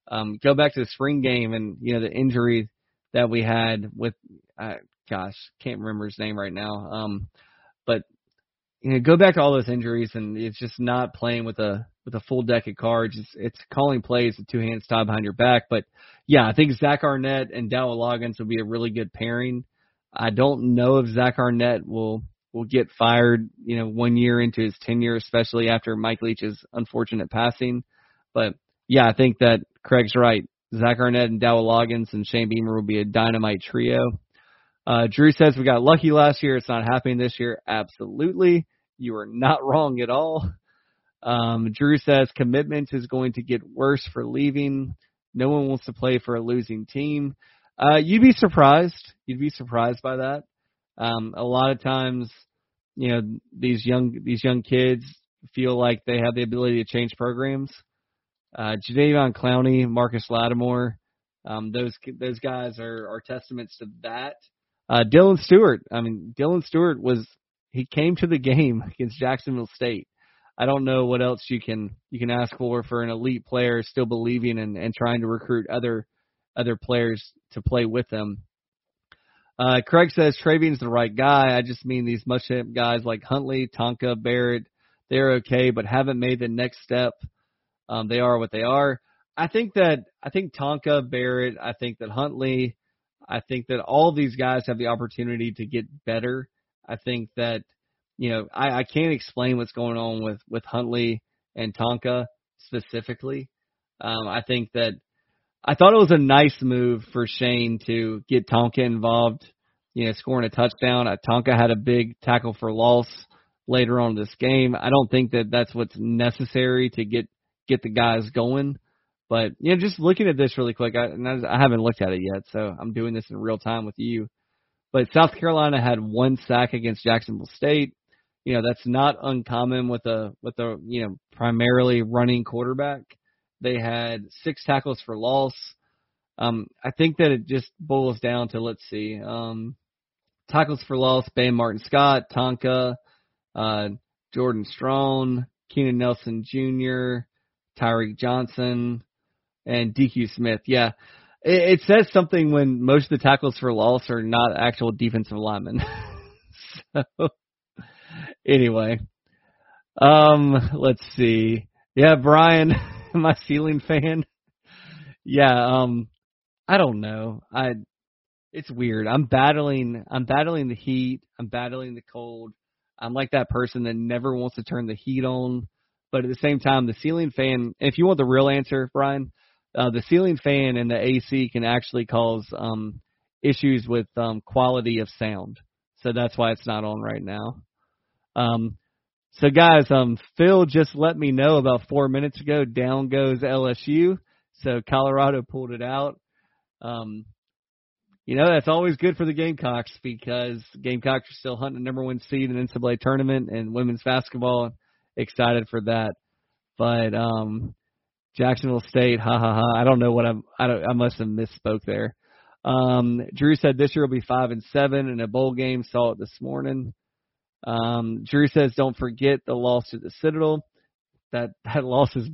Speaker 2: um, go back to the spring game and you know the injury that we had with uh, gosh can't remember his name right now. Um, but you know go back to all those injuries and it's just not playing with a with a full deck of cards. It's, it's calling plays with two hands tied behind your back. But yeah, I think Zach Arnett and Dowell Loggins would be a really good pairing. I don't know if Zach Arnett will will get fired, you know, one year into his tenure, especially after Mike Leach's unfortunate passing. But yeah, I think that Craig's right. Zach Arnett and Dowell Loggins and Shane Beamer will be a dynamite trio. Uh, Drew says we got lucky last year. It's not happening this year. Absolutely. You are not wrong at all. Um, Drew says commitment is going to get worse for leaving. No one wants to play for a losing team. Uh, you'd be surprised. You'd be surprised by that. Um, a lot of times, you know, these young these young kids feel like they have the ability to change programs. Uh, Jadeveon Clowney, Marcus Lattimore, um, those those guys are, are testaments to that. Uh, Dylan Stewart, I mean, Dylan Stewart was he came to the game [LAUGHS] against Jacksonville State. I don't know what else you can you can ask for for an elite player still believing and, and trying to recruit other other players to play with them. Uh, Craig says Travian's the right guy. I just mean these Muschamp guys like Huntley, Tonka, Barrett. They're okay, but haven't made the next step. Um, they are what they are. I think that I think Tonka, Barrett. I think that Huntley. I think that all these guys have the opportunity to get better. I think that you know I, I can't explain what's going on with with Huntley and Tonka specifically. Um, I think that I thought it was a nice move for Shane to get Tonka involved you know, scoring a touchdown. Uh, Tonka had a big tackle for loss later on this game. I don't think that that's what's necessary to get get the guys going. But you know, just looking at this really quick, I, I haven't looked at it yet, so I'm doing this in real time with you. But South Carolina had one sack against Jacksonville State. You know, that's not uncommon with a with a you know primarily running quarterback. They had six tackles for loss. Um, I think that it just boils down to let's see, um, tackles for loss: Bam Martin Scott, Tonka, uh, Jordan Strong, Keenan Nelson Jr., Tyreek Johnson, and DQ Smith. Yeah, it, it says something when most of the tackles for loss are not actual defensive linemen. [LAUGHS] so anyway, um, let's see. Yeah, Brian, [LAUGHS] my ceiling fan. Yeah, um, I don't know. I it's weird. I'm battling I'm battling the heat. I'm battling the cold. I'm like that person that never wants to turn the heat on, but at the same time, the ceiling fan. If you want the real answer, Brian, uh, the ceiling fan and the AC can actually cause um, issues with um, quality of sound. So that's why it's not on right now. Um, so guys, um, Phil just let me know about four minutes ago. Down goes LSU. So Colorado pulled it out. Um, you know that's always good for the Gamecocks because Gamecocks are still hunting the number one seed in the NCAA tournament and women's basketball. Excited for that, but um, Jacksonville State, ha ha ha. I don't know what I'm. I don't. I must have misspoke there. Um, Drew said this year will be five and seven in a bowl game. Saw it this morning. Um, Drew says don't forget the loss to the Citadel. That that loss is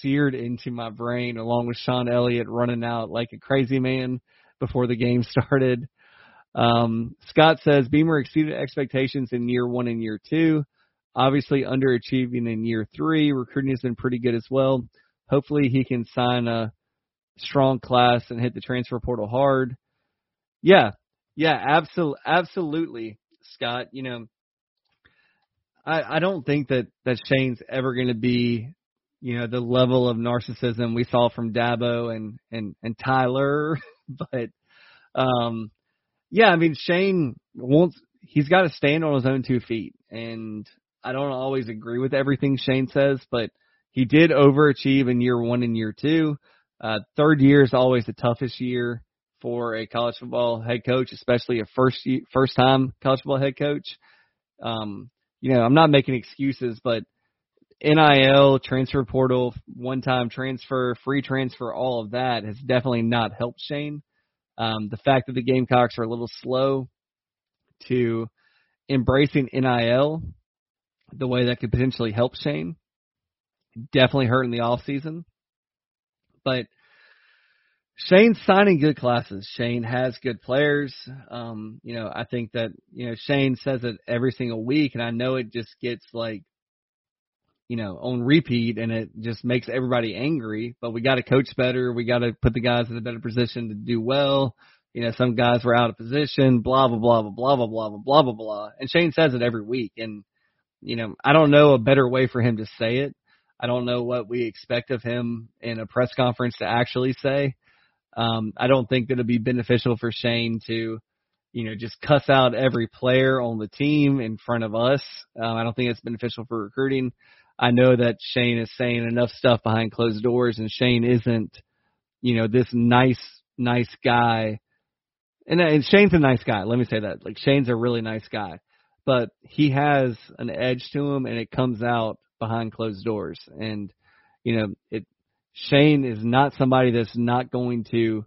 Speaker 2: seared into my brain, along with Shawn Elliott running out like a crazy man before the game [LAUGHS] started. Um, Scott says Beamer exceeded expectations in year one and year two. Obviously underachieving in year three. Recruiting has been pretty good as well. Hopefully he can sign a strong class and hit the transfer portal hard. Yeah, yeah, absolutely, absolutely, Scott. You know, I I don't think that that Shane's ever going to be, you know, the level of narcissism we saw from Dabo and and and Tyler, [LAUGHS] but um, yeah, I mean Shane wants he's got to stand on his own two feet, and I don't always agree with everything Shane says, but he did overachieve in year one and year two. Uh, third year is always the toughest year for a college football head coach, especially a first first time college football head coach. Um, you know, I'm not making excuses, but NIL, transfer portal, one time transfer, free transfer, all of that has definitely not helped Shane. Um, the fact that the Gamecocks are a little slow to embracing NIL the way that could potentially help Shane definitely hurt in the off season. But Shane's signing good classes. Shane has good players. Um, you know, I think that, you know, Shane says it every single week and I know it just gets like, you know, on repeat and it just makes everybody angry, but we got to coach better. We got to put the guys in a better position to do well. You know, some guys were out of position, blah, blah, blah, blah, blah, blah, blah, blah, blah, blah. And Shane says it every week. And, you know, I don't know a better way for him to say it. I don't know what we expect of him in a press conference to actually say. Um, I don't think that it'd be beneficial for Shane to, you know, just cuss out every player on the team in front of us. Um, I don't think it's beneficial for recruiting. I know that Shane is saying enough stuff behind closed doors, and Shane isn't, you know, this nice, nice guy. And, and Shane's a nice guy. Let me say that. Like Shane's a really nice guy, but he has an edge to him, and it comes out behind closed doors. And you know, it Shane is not somebody that's not going to,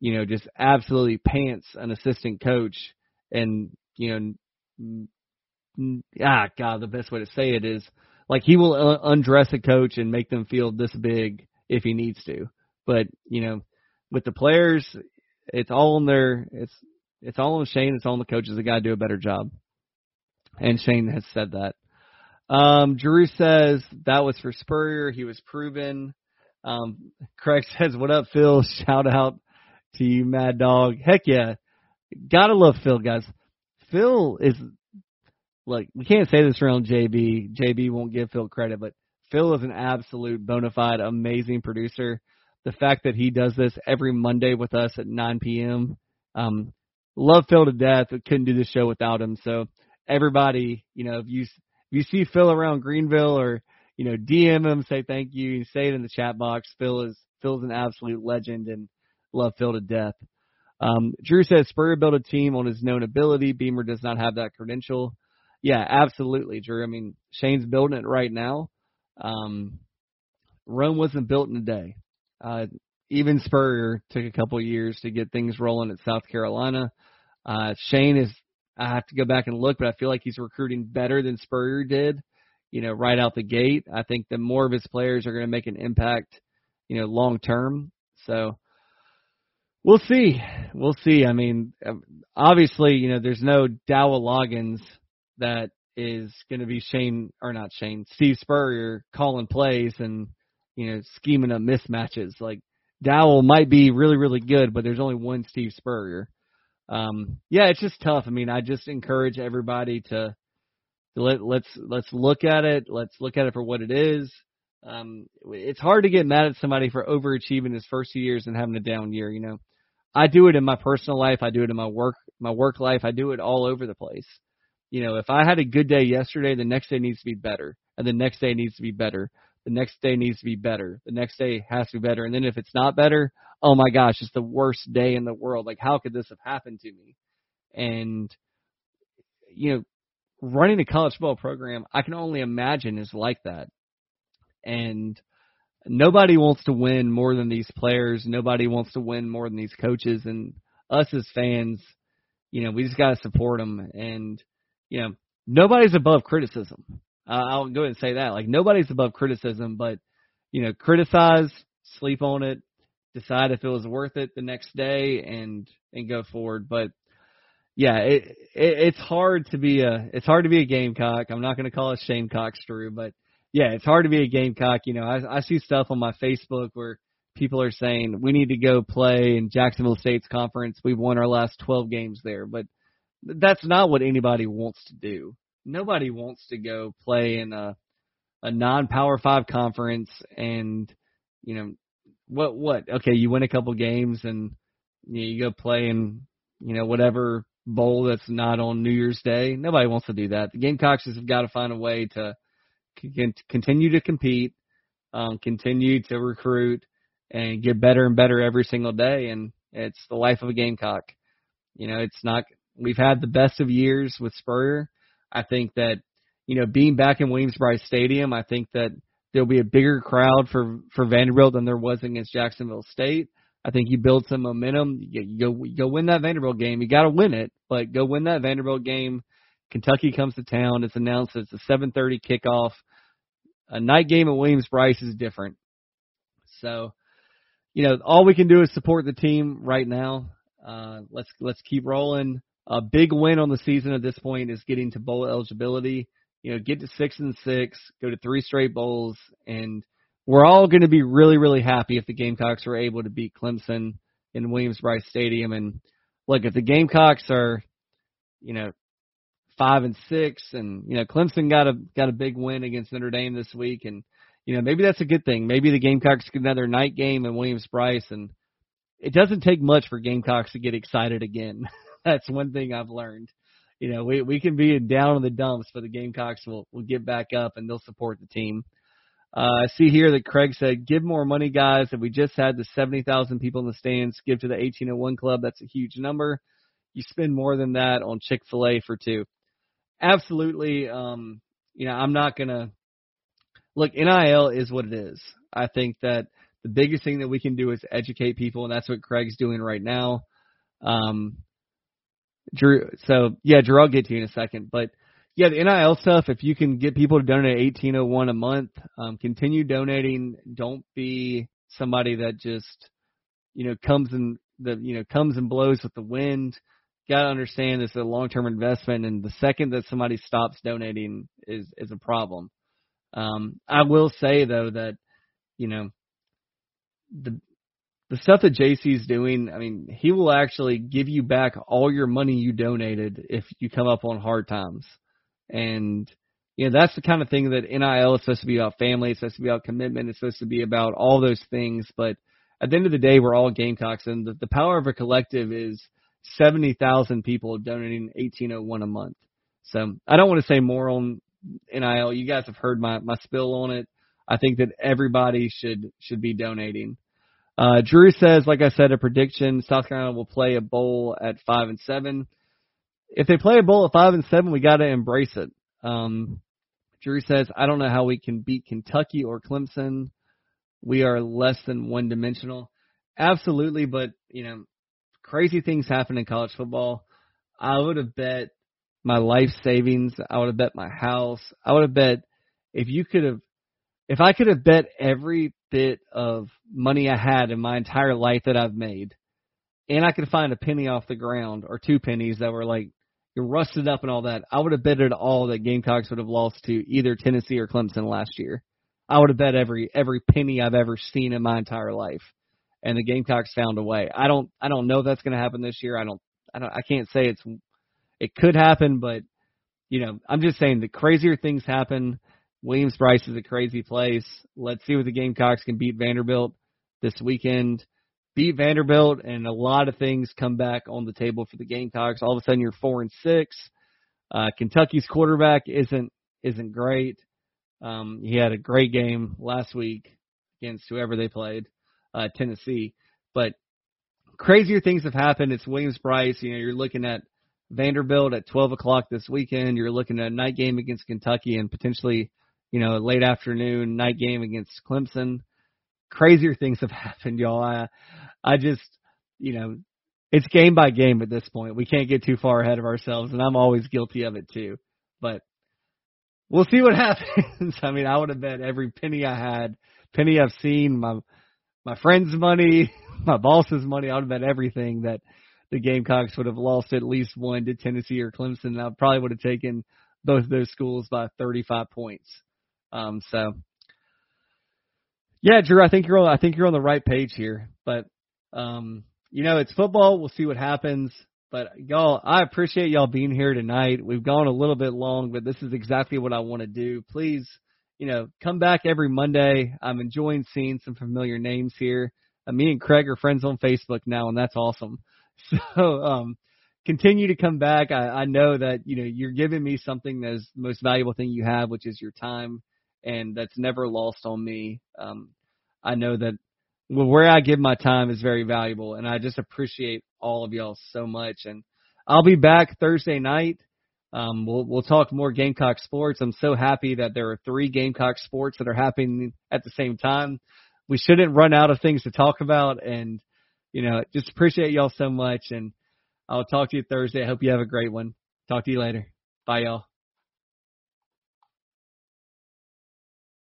Speaker 2: you know, just absolutely pants an assistant coach and you know, ah, God, the best way to say it is like he will uh, undress a coach and make them feel this big if he needs to. But you know, with the players, it's all on their it's it's all on Shane. It's all on the coaches. They got to do a better job. And Shane has said that. Um, Drew says that was for Spurrier. He was proven. Um, Craig [LAUGHS] says, "What up, Phil? Shout out to you, Mad Dog. Heck yeah, gotta love Phil, guys. Phil is like we can't say this around JB. JB won't give Phil credit, but Phil is an absolute bona fide amazing producer. The fact that he does this every Monday with us at 9 p.m. Um, love Phil to death. Couldn't do the show without him. So everybody, you know, if you you see Phil around Greenville or you know DM him, say thank you, and say it in the chat box. Phil is Phil's an absolute legend and love Phil to death. Um, Drew says Spurrier built a team on his known ability. Beamer does not have that credential. Yeah, absolutely, Drew. I mean, Shane's building it right now. Um, Rome wasn't built in a day. Uh, even Spurrier took a couple years to get things rolling at South Carolina. Uh, Shane is, I have to go back and look, but I feel like he's recruiting better than Spurrier did, you know, right out the gate. I think that more of his players are going to make an impact, you know, long term. So we'll see. We'll see. I mean, um, obviously, you know, there's no Dowell Loggins that is going to be Shane, or not Shane, Steve Spurrier calling plays and, you know, scheming up mismatches. Like, Dowell might be really, really good, but there's only one Steve Spurrier. Um, yeah, it's just tough. I mean, I just encourage everybody to, to let let's let's look at it. Let's look at it for what it is. Um, it's hard to get mad at somebody for overachieving his first few years and having a down year. You know, I do it in my personal life. I do it in my work my work life. I do it all over the place. You know, if I had a good day yesterday, the next day needs to be better, and the next day needs to be better. The next day needs to be better. The next day has to be better. And then if it's not better, oh my gosh, it's the worst day in the world. Like, how could this have happened to me? And, you know, running a college football program, I can only imagine is like that. And nobody wants to win more than these players. Nobody wants to win more than these coaches. And us as fans, you know, we just got to support them. And, you know, nobody's above criticism. Uh, I'll go ahead and say that. Like nobody's above criticism, but you know, criticize, sleep on it, decide if it was worth it the next day, and and go forward. But yeah, it, it it's hard to be a it's hard to be a gamecock. I'm not going to call it Shamecock, Drew, but yeah, it's hard to be a gamecock. You know, I I see stuff on my Facebook where people are saying we need to go play in Jacksonville State's conference. We've won our last 12 games there, but that's not what anybody wants to do nobody wants to go play in a a non power five conference and you know what what okay you win a couple games and you, know, you go play in you know whatever bowl that's not on New Year's Day. Nobody wants to do that. The Gamecocks have got to find a way to continue to compete, um, continue to recruit, and get better and better every single day. And it's the life of a Gamecock. You know, it's not. We've had the best of years with Spurrier. I think that, you know, being back in Williams-Brice Stadium, I think that there'll be a bigger crowd for, for Vanderbilt than there was against Jacksonville State. I think you build some momentum. You, you go, you go win that Vanderbilt game. You got to win it, but go win that Vanderbilt game. Kentucky comes to town. It's announced it's a 7:30 kickoff. A night game at Williams Brice is different. So, you know, all we can do is support the team right now. Uh, let's let's keep rolling. A big win on the season at this point is getting to bowl eligibility. You know, get to six and six, go to three straight bowls, and we're all going to be really, really happy if the Gamecocks are able to beat Clemson in Williams-Brice Stadium. And look, if the Gamecocks are, you know, five and six, and you know Clemson got a got a big win against Notre Dame this week, and you know maybe that's a good thing. Maybe the Gamecocks get another night game in Williams-Brice, and it doesn't take much for Gamecocks to get excited again. [LAUGHS] That's one thing I've learned. You know, we we can be down in the dumps, but the Gamecocks will will get back up and they'll support the team. Uh, I see here that Craig said, "Give more money, guys. If we just had the seventy thousand people in the stands, give to the eighteen oh one club. That's a huge number. You spend more than that on Chick Fil A for two. Absolutely. Um, you know, I'm not gonna look. NIL is what it is. I think that the biggest thing that we can do is educate people, and that's what Craig's doing right now. Um, Drew, so yeah, Drew, I'll get to you in a second, but yeah, the NIL stuff. If you can get people to donate eighteen oh one a month, um, continue donating. Don't be somebody that just you know comes and the you know comes and blows with the wind. Got to understand this is a long term investment, and the second that somebody stops donating is is a problem. Um, I will say though that you know the the stuff that JC's doing, I mean, he will actually give you back all your money you donated if you come up on hard times. And, you know, that's the kind of thing that NIL is supposed to be about family. It's supposed to be about commitment. It's supposed to be about all those things. But at the end of the day, we're all Gamecocks. And the, the power of a collective is 70,000 people donating 1801 a month. So I don't want to say more on NIL. You guys have heard my, my spill on it. I think that everybody should, should be donating. Uh, Drew says, like I said, a prediction, South Carolina will play a bowl at five and seven. If they play a bowl at five and seven, we got to embrace it. Um, Drew says, I don't know how we can beat Kentucky or Clemson. We are less than one dimensional. Absolutely, but you know, crazy things happen in college football. I would have bet my life savings. I would have bet my house. I would have bet if you could have, if I could have bet every bit of money I had in my entire life that I've made, and I could find a penny off the ground or two pennies that were like rusted up and all that, I would have bet it all that Gamecocks would have lost to either Tennessee or Clemson last year. I would have bet every every penny I've ever seen in my entire life, and the Gamecocks found a way. I don't I don't know if that's going to happen this year. I don't I don't I can't say it's it could happen, but you know I'm just saying the crazier things happen. Williams-Brice is a crazy place. Let's see what the Gamecocks can beat Vanderbilt this weekend beat Vanderbilt, and a lot of things come back on the table for the Gamecocks. All of a sudden, you're four and six. Uh, Kentucky's quarterback isn't isn't great. Um, he had a great game last week against whoever they played, uh, Tennessee. But crazier things have happened. It's Williams-Brice. You know, you're looking at Vanderbilt at 12 o'clock this weekend. You're looking at a night game against Kentucky and potentially, you know, late afternoon night game against Clemson crazier things have [LAUGHS] happened, y'all. I, I just, you know, it's game by game at this point. We can't get too far ahead of ourselves, and I'm always guilty of it too. But we'll see what [LAUGHS] happens. I mean, I would have bet every penny I had, penny I've seen, my my friend's money, [LAUGHS] my boss's money. I would have bet everything that the Gamecocks would have lost at least one to Tennessee or Clemson. I probably would have taken both those schools by 35 points. Um, so yeah, Drew, I think you're on, I think you're on the right page here. But um, you know, it's football. We'll see what happens. But y'all, I appreciate y'all being here tonight. We've gone a little bit long, but this is exactly what I want to do. Please, you know, come back every Monday. I'm enjoying seeing some familiar names here. Uh, me and Craig are friends on Facebook now, and that's awesome. [LAUGHS] So, um, continue to come back. I, I know that, you know, you're giving me something that is the most valuable thing you have, which is your time and that's never lost on me. Um, I know that where I give my time is very valuable, and I just appreciate all of y'all so much. And I'll be back Thursday night. Um, we'll we'll talk more Gamecock sports. I'm so happy that there are three Gamecock sports that are happening at the same time. We shouldn't run out of things to talk about, and you know, just appreciate y'all so much. And I'll talk to you Thursday. I hope you have a great one. Talk to you later. Bye, y'all.